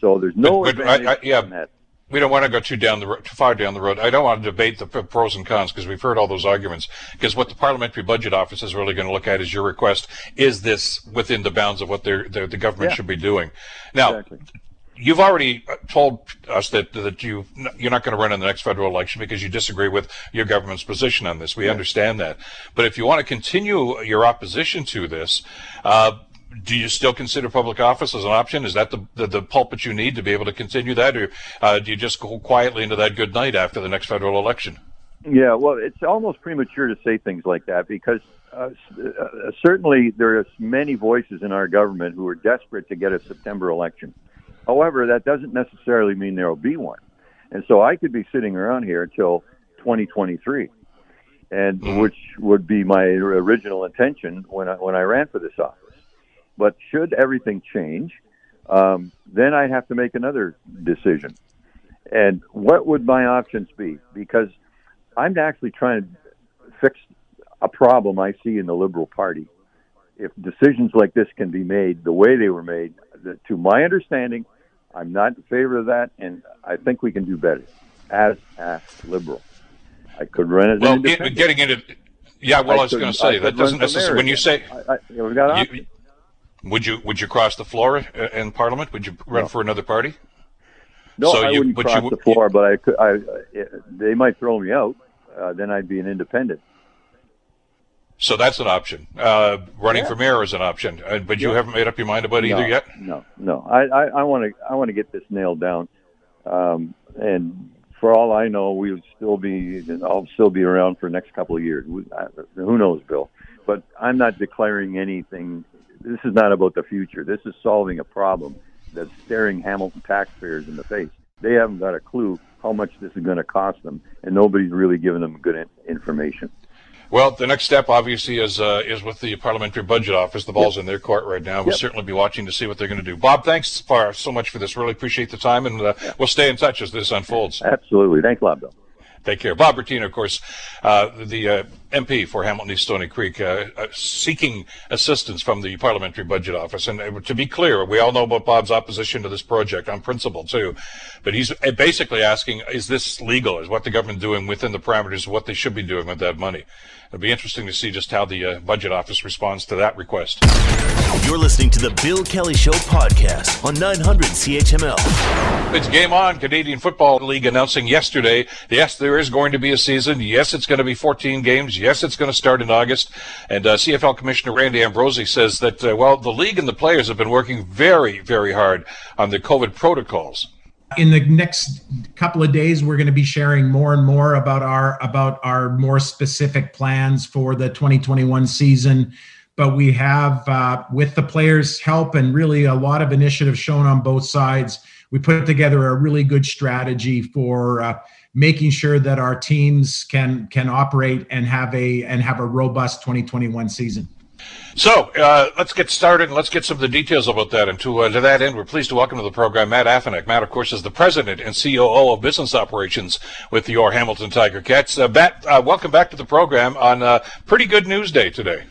Speaker 7: So there's no
Speaker 1: But- but I-
Speaker 7: advantage
Speaker 1: I- yeah. We don't want to go too down the ro- too far down the road. I don't want to debate the pros and cons because we've heard all those arguments. Because what the Parliamentary Budget Office is really going to look at is your request: is this within the bounds of what they're, the government
Speaker 7: Yeah.
Speaker 1: should be doing? Now,
Speaker 7: Exactly.
Speaker 1: you've already uh, told us that that you you're not going to run in the next federal election because you disagree with your government's position on this. We understand that, but if you want to continue your opposition to this, uh, do you still consider public office as an option? Is that the, the the pulpit you need to be able to continue that, or uh, do you just go quietly into that good night after the next federal election?
Speaker 7: Yeah, well, it's almost premature to say things like that because uh, uh, certainly there are many voices in our government who are desperate to get a September election. However, that doesn't necessarily mean there will be one. And so I could be sitting around here until 2023, and
Speaker 1: Mhm.
Speaker 7: which would be my original intention when I, when I ran for this office. But should everything change, um, then I have to make another decision. And what would my options be? Because I'm actually trying to fix a problem I see in the Liberal Party. If decisions like this can be made the way they were made, the, to my understanding, I'm not in favor of that, and I think we can do better as a Liberal. I could run as
Speaker 1: Well,
Speaker 7: independent.
Speaker 1: getting into yeah, well, I, was going to say that doesn't necessarily. When you say
Speaker 7: I, I, you
Speaker 1: would you would you cross the floor in Parliament? Would you run
Speaker 7: No.
Speaker 1: for another party?
Speaker 7: No,
Speaker 1: So
Speaker 7: I
Speaker 1: you-
Speaker 7: wouldn't cross
Speaker 1: you-
Speaker 7: the floor, but I could. I, uh, they might throw me out. Uh, then I'd be an independent.
Speaker 1: So that's an option. Uh, running
Speaker 7: Yeah.
Speaker 1: for mayor is an option, uh, but you
Speaker 7: Yeah.
Speaker 1: haven't made up your mind about
Speaker 7: no,
Speaker 1: either yet.
Speaker 7: No, no. I, I want to. I want to get this nailed down. Um, and for all I know, we'll still be. I'll still be around for the next couple of years. Who knows, Bill? But I'm not declaring anything. This is not about the future. This is solving a problem that's staring Hamilton taxpayers in the face. They haven't got a clue how much this is going to cost them, and nobody's really giving them good information.
Speaker 1: Well, the next step, obviously, is uh, is with the Parliamentary Budget Office. The ball's in their court right now. We'll
Speaker 7: Yep.
Speaker 1: certainly be watching to see what they're going to do. Bob, thanks for so much for this. Really appreciate the time, and uh, we'll stay in touch as this unfolds.
Speaker 7: Absolutely. Thanks a lot, Bill.
Speaker 1: Take care. Bob Bratina, of course, uh, the uh, MP for Hamilton East Stoney Creek, uh, uh, seeking assistance from the Parliamentary Budget Office. And uh, to be clear, we all know about Bob's opposition to this project on principle too, but he's uh, basically asking, is this legal? Is what the government doing within the parameters of what they should be doing with that money? It'll be interesting to see just how the uh, Budget Office responds to that request.
Speaker 2: You're listening to the Bill Kelly Show podcast on 900 CHML.
Speaker 1: It's game on. Canadian Football League announcing yesterday, yes, there is going to be a season. Yes, it's going to be 14 games. Yes, it's going to start in August. And uh, CFL Commissioner Randy Ambrosie says that, uh, well, the league and the players have been working very, very hard on the COVID protocols
Speaker 8: in the next couple of days we're going to be sharing more and more about our about our more specific plans for the 2021 season but we have uh, with the players help and really a lot of initiative shown on both sides we put together a really good strategy for uh, making sure that our teams can can operate and have a and have a robust 2021 season
Speaker 1: so uh, let's get started and let's get some of the details about that. And to, uh, to that end, we're pleased to welcome to the program Matt Afinec. Matt, of course, is the president and COO of business operations with the your Hamilton Tiger Cats. Uh, Matt, uh, welcome back to the program on a pretty good news day today.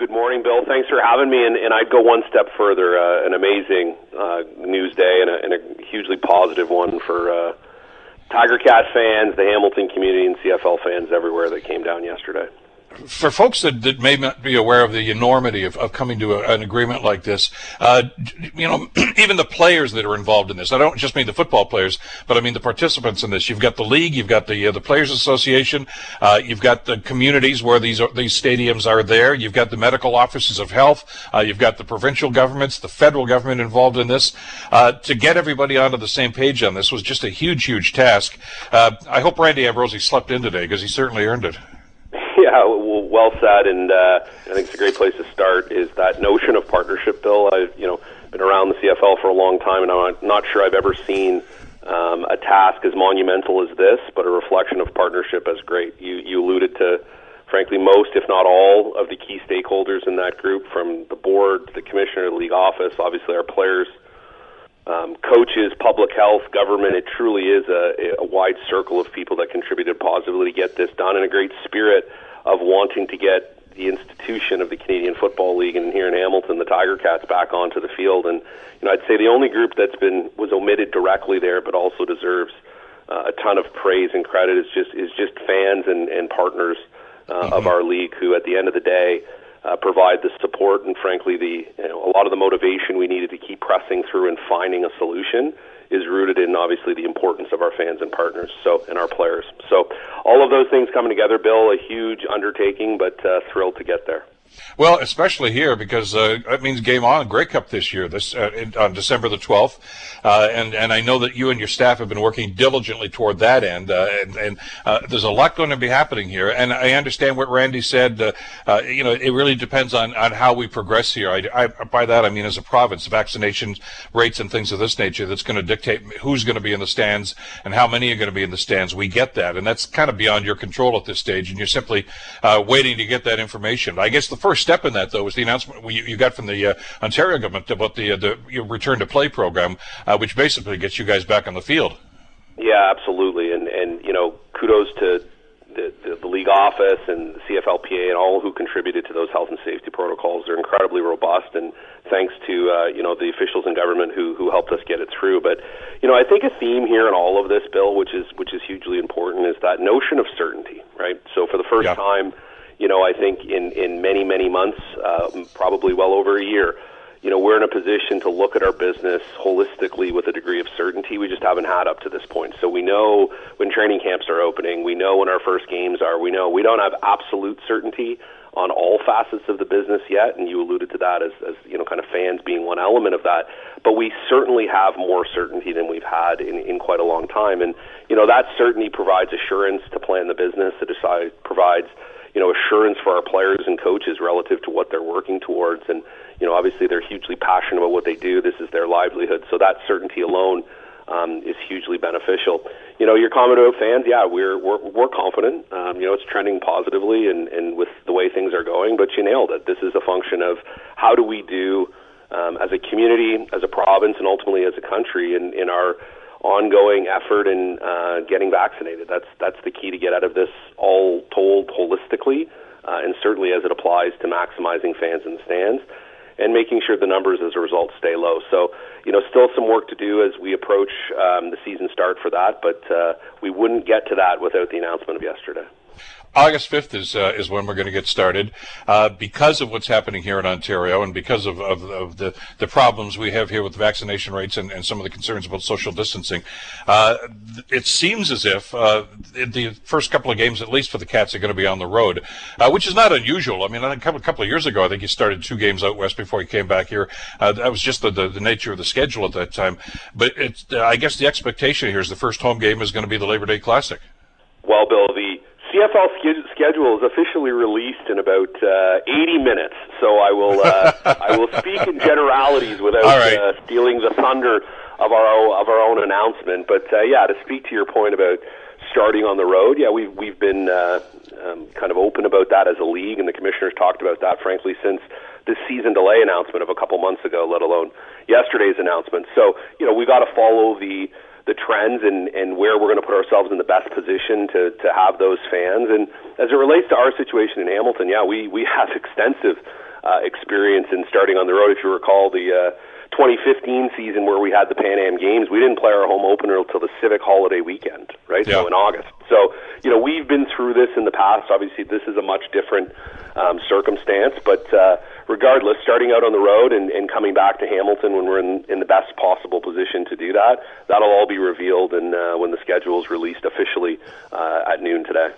Speaker 9: Good morning, Bill. Thanks for having me. And, and I'd go one step further. Uh, an amazing uh, news day and a, and a, hugely positive one for uh, Tiger Cat fans, the Hamilton community, and CFL fans everywhere that came down yesterday
Speaker 1: for folks that, that, may not be aware of the enormity of, of coming to a, an agreement like this, uh, you know, even the players that are involved in this, I don't just mean the football players, but I mean the participants in this. You've got the league, you've got the uh, the players association, uh, you've got the communities where these are, these stadiums are there, you've got the medical offices of health, uh, you've got the provincial governments, the federal government involved in this. Uh, to get everybody onto the same page on this was just a huge, huge task. Uh, I hope Randy Ambrosie slept in today because he certainly earned it.
Speaker 9: Yeah, well said, and uh, I think it's a great place to start. Is that notion of partnership, Bill? I've you know been around the CFL for a long time, and I'm not sure I've ever seen um, a task as monumental as this, but a reflection of partnership as great. You you alluded to, frankly, most, if not all, of the key stakeholders in that group, from the board, the commissioner, the league office, obviously our players um, coaches, public health, government. It truly is a, a wide circle of people that contributed positively to get this done in a great spirit of wanting to get the institution of the Canadian Football League and here in Hamilton, the Tiger Cats back onto the field. And you know, I'd say the only group that's been was omitted directly there, but also deserves uh, a ton of praise and credit is just is just fans and, and partners uh, mm-hmm. of our league who, at the end of the day, uh, provide the support and, frankly, the you know, a lot of the motivation we needed to keep pressing through and finding a solution is rooted in obviously the importance of our fans and partners, so and our players. So all of those things coming together, Bill, a huge undertaking, but uh, thrilled to get there.
Speaker 1: Well, especially here because uh, that means game on Grey Cup this year, this uh, in, on December the twelfth, uh, and and I know that you and your staff have been working diligently toward that end, uh, and, and uh, there's a lot going to be happening here. And I understand what Randy said. Uh, you know, it really depends on, on how we progress here. I, I, by that I mean as a province, vaccination rates and things of this nature that's going to dictate who's going to be in the stands and how many are going to be in the stands. We get that, and that's kind of beyond your control at this stage, and you're simply waiting to get that information. I guess the first step in that, though, was the announcement you, you got from the uh, Ontario government about the uh, the return to play program, uh, which basically gets you guys back on the field.
Speaker 9: Yeah, absolutely, and and you know, kudos to the, the, the league office and the CFLPA and all who contributed to those health and safety protocols. They're incredibly robust, and thanks to uh, you know the officials in government who who helped us get it through. But you know, I think a theme here in all of this, Bill, which is which is hugely important, is that notion of certainty, right? So for the first yeah. time you know, I think in, in many, many months, uh, probably well over a year, you know, we're in a position to look at our business holistically with a degree of certainty we just haven't had up to this point. So we know when training camps are opening, we know when our first games are, we know we don't have absolute certainty on all facets of the business yet, and you alluded to that as, as you know, kind of fans being one element of that. But we certainly have more certainty than we've had in, in quite a long time, and you know that certainty provides assurance to plan the business. It decide, provides you know assurance for our players and coaches relative to what they're working towards. And you know obviously they're hugely passionate about what they do. This is their livelihood. So that certainty alone um, is hugely beneficial. You know your comment about fans yeah we're we're, we're confident. Um, you know it's trending positively and and with the way things are going but you nailed it. This is a function of how do we do um, as a community as a province and ultimately as a country in in our ongoing effort in uh, getting vaccinated. That's that's the key to get out of this all told holistically, uh, and certainly as it applies to maximizing fans in the stands and making sure the numbers as a result stay low. So, you know, still some work to do as we approach um, the season start for that, but uh, we wouldn't get to that without the announcement of yesterday.
Speaker 1: August 5th is uh, is when we're going to get started. Uh, because of what's happening here in Ontario and because of, of, of, the, the problems we have here with vaccination rates and, and some of the concerns about social distancing, uh, it seems as if uh, the first couple of games, at least for the Cats, are going to be on the road, uh, which is not unusual. I mean, a couple, couple of years ago, I think he started two games out west before he came back here. Uh, that was just the, the, the, nature of the schedule at that time. But I guess the expectation here is the first home game is going to be the Labor Day Classic.
Speaker 9: Well, Bill, the CFL schedule is officially released in about uh, 80 minutes, so I will uh, I will speak in generalities without
Speaker 1: right.
Speaker 9: uh, stealing the thunder of our own, of our own announcement. But uh, yeah, to speak to your point about starting on the road, yeah, we've we've been uh, um, kind of open about that as a league, and the commissioners talked about that, frankly, since the season delay announcement of a couple months ago, let alone yesterday's announcement. So you know, we got to follow the the trends and, and where we're going to put ourselves in the best position to, to have those fans. And as it relates to our situation in Hamilton, yeah, we, we have extensive uh, experience in starting on the road. If you recall the uh, 2015 season where we had the Pan Am Games, we didn't play our home opener until the Civic Holiday weekend, right?
Speaker 1: Yeah.
Speaker 9: So in August. So, you know, we've been through this in the past. Obviously, this is a much different um, circumstance, but uh, regardless, starting out on the road and, and coming back to Hamilton when we're in, in the best possible position to do that, that'll all be revealed and uh, when the schedule is released officially uh, at noon today.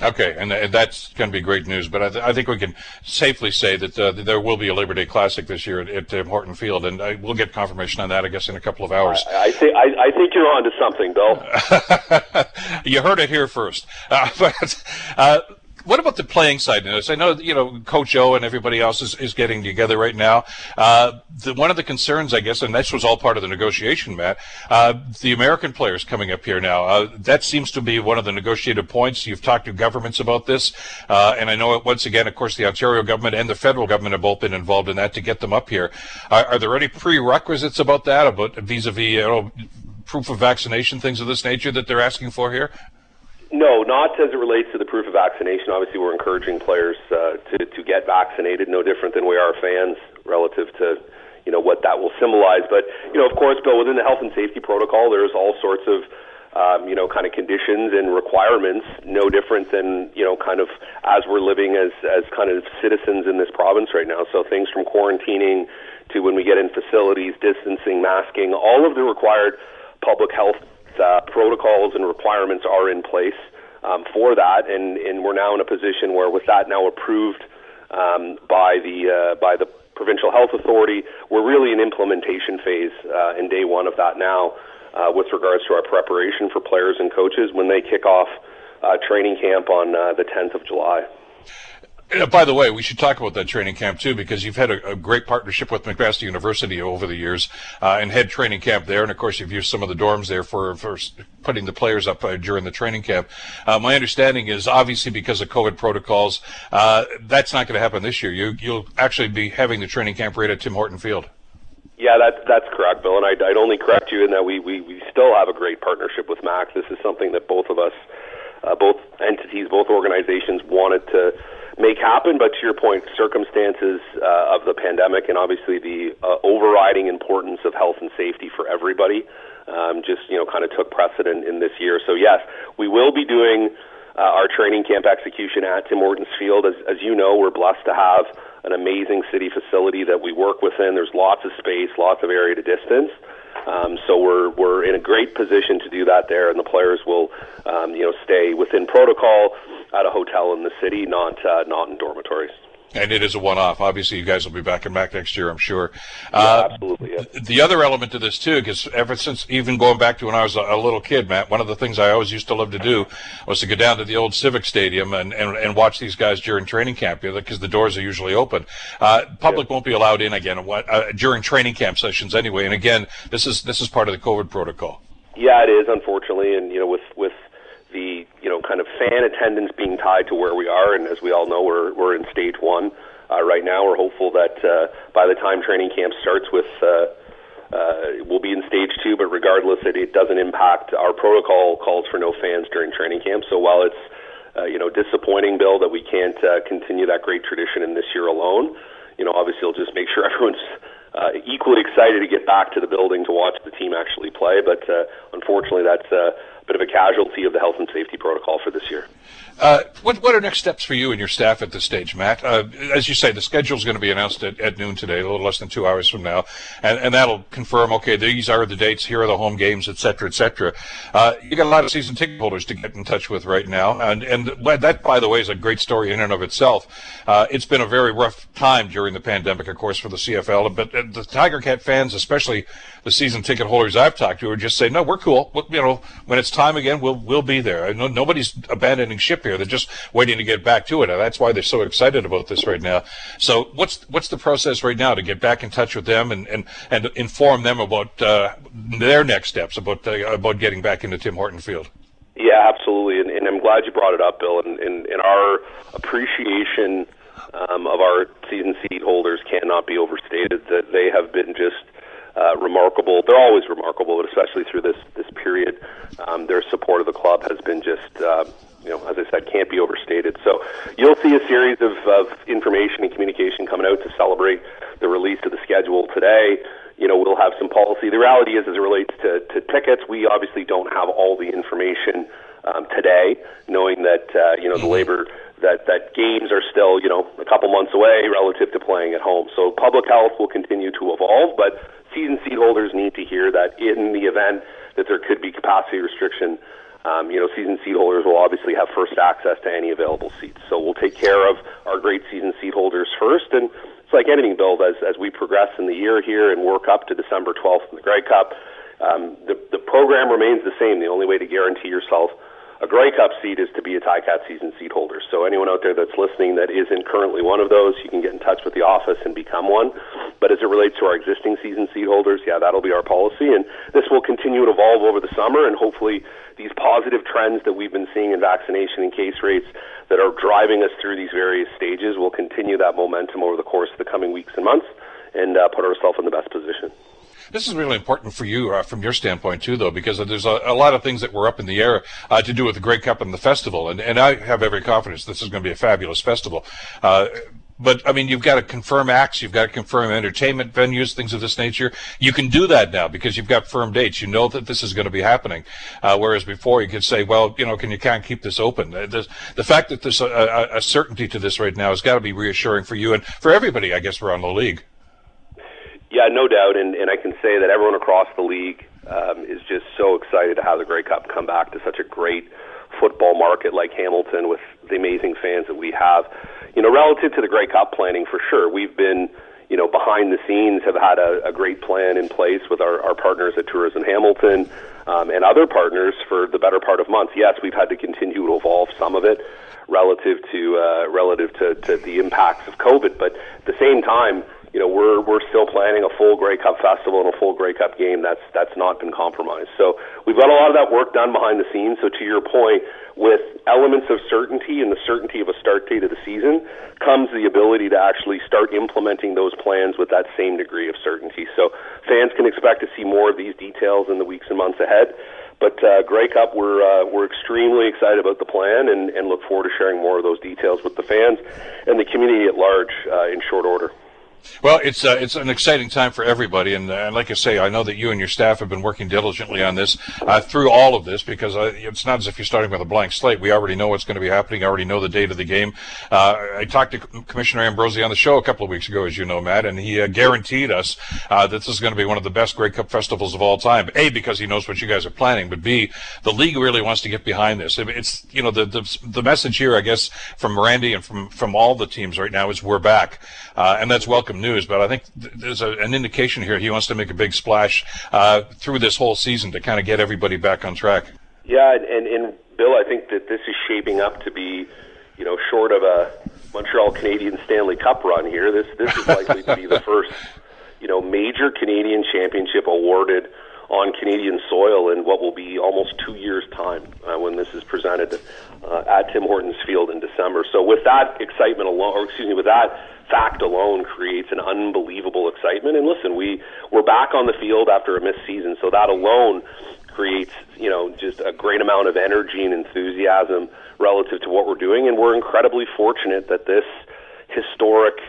Speaker 1: Okay, and, and that's going to be great news. But I, th- I think we can safely say that, uh, there will be a Labor Day Classic this year at, at uh, Horton Field, and I, we'll get confirmation on that, I guess, in a couple of hours.
Speaker 9: I, I think I, I, think you're on to something,
Speaker 1: Bill. you heard it here first. Uh, but uh, what about the playing side of this? I know you know Coach O and everybody else is, is getting together right now. Uh, the, one of the concerns, I guess, and this was all part of the negotiation, Matt. Uh, the American players coming up here now. Uh, that seems to be one of the negotiated points. You've talked to governments about this, uh, and I know it, once again, of course, the Ontario government and the federal government have both been involved in that to get them up here. are there any prerequisites about that, about vis-a-vis you know, proof of vaccination, things of this nature that they're asking for here?
Speaker 9: No, not as it relates to the proof vaccination. Obviously, we're encouraging players uh, to to get vaccinated. No different than we are fans relative to you know what that will symbolize. But you know, of course, Bill, within the health and safety protocol, there's all sorts of um, you know kind of conditions and requirements. No different than you know kind of as we're living as as kind of citizens in this province right now. So things from quarantining to when we get in facilities, distancing, masking, all of the required public health uh, protocols and requirements are in place um, for that, and, and we're now in a position where, with that now approved um, by the uh, by the provincial health authority, we're really in implementation phase uh, in day one of that now, uh, with regards to our preparation for players and coaches when they kick off uh, training camp on uh, the 10th of July.
Speaker 1: Uh, by the way, we should talk about that training camp too, because you've had a, a great partnership with McMaster University over the years, uh, and had training camp there, and of course you've used some of the dorms there for for putting the players up uh, during the training camp. Uh, my understanding is obviously because of COVID protocols, uh, that's not going to happen this year. You you'll actually be having the training camp right at Tim Horton Field.
Speaker 9: Yeah, that's that's correct, Bill, and I'd, I'd only correct you in that we, we we still have a great partnership with Max. This is something that both of us, uh, both entities, both organizations wanted to make happen. But to your point, circumstances uh, of the pandemic and obviously the uh, overriding importance of health and safety for everybody um, just you know kind of took precedent in this year. So yes, we will be doing uh, our training camp execution at Tim Hortons Field. As, as you know, we're blessed to have an amazing city facility that we work within. There's lots of space, lots of area to distance. Um, so we're we're in a great position to do that there, and the players will, um, you know, stay within protocol at a hotel in the city, not uh, not in dormitories.
Speaker 1: And it is a one-off. Obviously, you guys will be back and back next year, I'm sure.
Speaker 9: Yeah, uh, absolutely. Yeah.
Speaker 1: The other element to this too, because ever since even going back to when I was a, a, little kid, Matt, one of the things I always used to love to do was to go down to the old Civic Stadium and, and, and watch these guys during training camp, because the doors are usually open. Uh, public yeah. won't be allowed in again uh, during training camp sessions anyway. And again, this is this is part of the COVID protocol.
Speaker 9: Yeah, it is unfortunately, and you know, with with the you know kind of fan attendance being tied to where we are, and as we all know, we're we're in stage one uh, right now. We're hopeful that uh, by the time training camp starts, with uh, uh, we'll be in stage two, but regardless, it, it doesn't impact our protocol. Calls for no fans during training camp. So while it's uh, you know disappointing, Bill, that we can't uh, continue that great tradition in this year alone, you know obviously it'll just make sure everyone's uh, equally excited to get back to the building to watch the team actually play. But uh, unfortunately, that's uh, bit of a casualty of the health and safety protocol for this year.
Speaker 1: Uh, what, what are next steps for you and your staff at this stage, Matt? Uh, as you say, the schedule is going to be announced at, at, noon today, a little less than two hours from now, and, and that'll confirm, okay, these are the dates, here are the home games, et cetera, et cetera. Uh, you got a lot of season ticket holders to get in touch with right now, and, and that, by the way, is a great story in and of itself. Uh, it's been a very rough time during the pandemic, of course, for the CFL, but uh, the Tiger Cat fans, especially the season ticket holders I've talked to, are just saying, no, we're cool. You know, when it's time again, we'll we'll be there. No, nobody's abandoning ship here. They're just waiting to get back to it. And that's why they're so excited about this right now. So what's what's the process right now to get back in touch with them and and, and inform them about uh, their next steps about uh, about getting back into Tim Horton Field?
Speaker 9: Yeah, absolutely, and, and I'm glad you brought it up, Bill. And, and, and our appreciation um, of our season seat holders cannot be overstated. That they have been just uh, remarkable. They're always remarkable, but especially through this this period, um, their support of the club has been just. Uh, you know, as I said, can't be overstated. So you'll see a series of, of information and communication coming out to celebrate the release of the schedule today. You know, we'll have some policy. The reality is, as it relates to, to tickets, we obviously don't have all the information um, today, knowing that uh, you know the mm-hmm. labor that that games are still you know a couple months away relative to playing at home. So public health will continue to evolve, but season seat holders need to hear that in the event that there could be capacity restriction, um, you know, season seat holders will obviously have first access to any available seats. So we'll take care of our great season seat holders first, and it's like anything, Bill. As as we progress in the year here and work up to December 12th in the Grey Cup, um, the the program remains the same. The only way to guarantee yourself a Grey Cup seat is to be a Ticats season seat holder. So anyone out there that's listening that isn't currently one of those, you can get in touch with the office and become one. But as it relates to our existing season seat holders, yeah, that'll be our policy, and this will continue to evolve over the summer, and hopefully these positive trends that we've been seeing in vaccination and case rates that are driving us through these various stages will continue that momentum over the course of the coming weeks and months, and uh, put ourselves in the best position.
Speaker 1: This is really important for you uh, from your standpoint too, though, because there's a, a, lot of things that were up in the air uh, to do with the Grey Cup and the festival, and, and I have every confidence this is going to be a fabulous festival. Uh, but I mean, you've got to confirm acts, you've got to confirm entertainment venues, things of this nature. You can do that now because you've got firm dates. You know that this is going to be happening. Uh, whereas before, you could say, well, you know, can you can't keep this open? Uh, the, fact that there's a, a, certainty to this right now has got to be reassuring for you and for everybody, I guess, around the league.
Speaker 9: Yeah, no doubt, and, and I can say that everyone across the league um, is just so excited to have the Grey Cup come back to such a great football market like Hamilton with the amazing fans that we have. You know, relative to the Grey Cup planning, for sure, we've been, you know, behind the scenes have had a, a great plan in place with our, our partners at Tourism Hamilton um, and other partners for the better part of months. Yes, we've had to continue to evolve some of it relative to uh, relative to, to the impacts of COVID, but at the same time you know, we're we're still planning a full Grey Cup festival and a full Grey Cup game. That's that's not been compromised. So we've got a lot of that work done behind the scenes. So to your point, with elements of certainty and the certainty of a start date of the season comes the ability to actually start implementing those plans with that same degree of certainty. So fans can expect to see more of these details in the weeks and months ahead. But uh, Grey Cup, we're uh, we're extremely excited about the plan and, and look forward to sharing more of those details with the fans and the community at large uh, in short order.
Speaker 1: Well, it's uh, it's an exciting time for everybody, and, uh, like I say, I know that you and your staff have been working diligently on this uh, through all of this because uh, it's not as if you're starting with a blank slate. We already know what's going to be happening. I already know the date of the game. Uh, I talked to Commissioner Ambrosie on the show a couple of weeks ago, as you know, Matt, and he uh, guaranteed us that this is going to be one of the best Grey Cup festivals of all time. A because he knows what you guys are planning, but B the league really wants to get behind this. It's you know the the, the message here, I guess, from Randy and from from all the teams right now is we're back, and that's welcome welcome news, but I think th- there's a, an indication here he wants to make a big splash uh, through this whole season to kind of get everybody back on track.
Speaker 9: Yeah, and, and Bill, I think that this is shaping up to be, you know, short of a Montreal Canadian Stanley Cup run here. This this is likely to be the first, you know, major Canadian championship awarded on Canadian soil in what will be almost two years' time uh, when this is presented uh, at Tim Hortons Field in December. So, with that excitement alone, or excuse me, with that fact alone, creates an unbelievable excitement. And listen, we we're back on the field after a missed season, so that alone creates you know just a great amount of energy and enthusiasm relative to what we're doing. And we're incredibly fortunate that this historic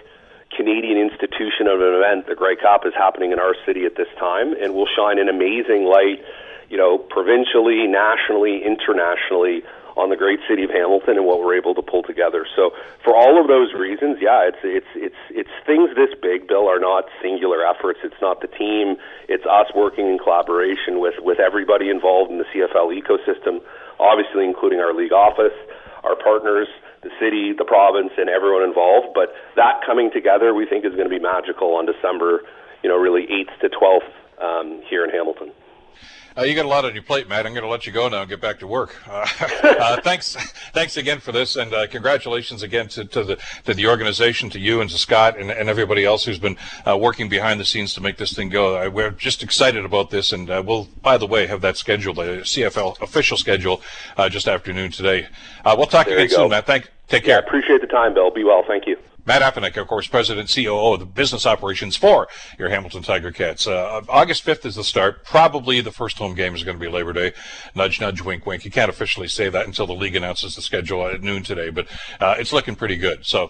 Speaker 9: Canadian institution of an event, the Grey Cup, is happening in our city at this time, and will shine an amazing light, you know, provincially, nationally, internationally on the great city of Hamilton and what we're able to pull together. So, for all of those reasons, yeah, it's it's it's it's things this big, Bill, are not singular efforts. It's not the team. It's us working in collaboration with with everybody involved in the CFL ecosystem, obviously including our league office, our partners, the city, the province, and everyone involved. But that coming together, we think, is going to be magical on December, you know, really 8th to 12th um, here in Hamilton.
Speaker 1: Uh, you got a lot on your plate, Matt. I'm going to let you go now and get back to work. Uh, uh, thanks, thanks again for this, and uh, congratulations again to, to, the to the organization, to you and to Scott and, and everybody else who's been uh, working behind the scenes to make this thing go. we're just excited about this, and uh, we'll, by the way, have that scheduled, the CFL official schedule, just afternoon today. we'll talk
Speaker 9: there
Speaker 1: again soon, Matt. Thank, take
Speaker 9: care.
Speaker 1: Yeah,
Speaker 9: appreciate the time, Bill. Be well. Thank you.
Speaker 1: Matt Afinec, of course, President COO of the business operations for your Hamilton Tiger Cats. Uh, August 5th is the start. Probably the first home game is going to be Labor Day. Nudge, nudge, wink, wink. You can't officially say that until the league announces the schedule at noon today, but uh, it's looking pretty good. So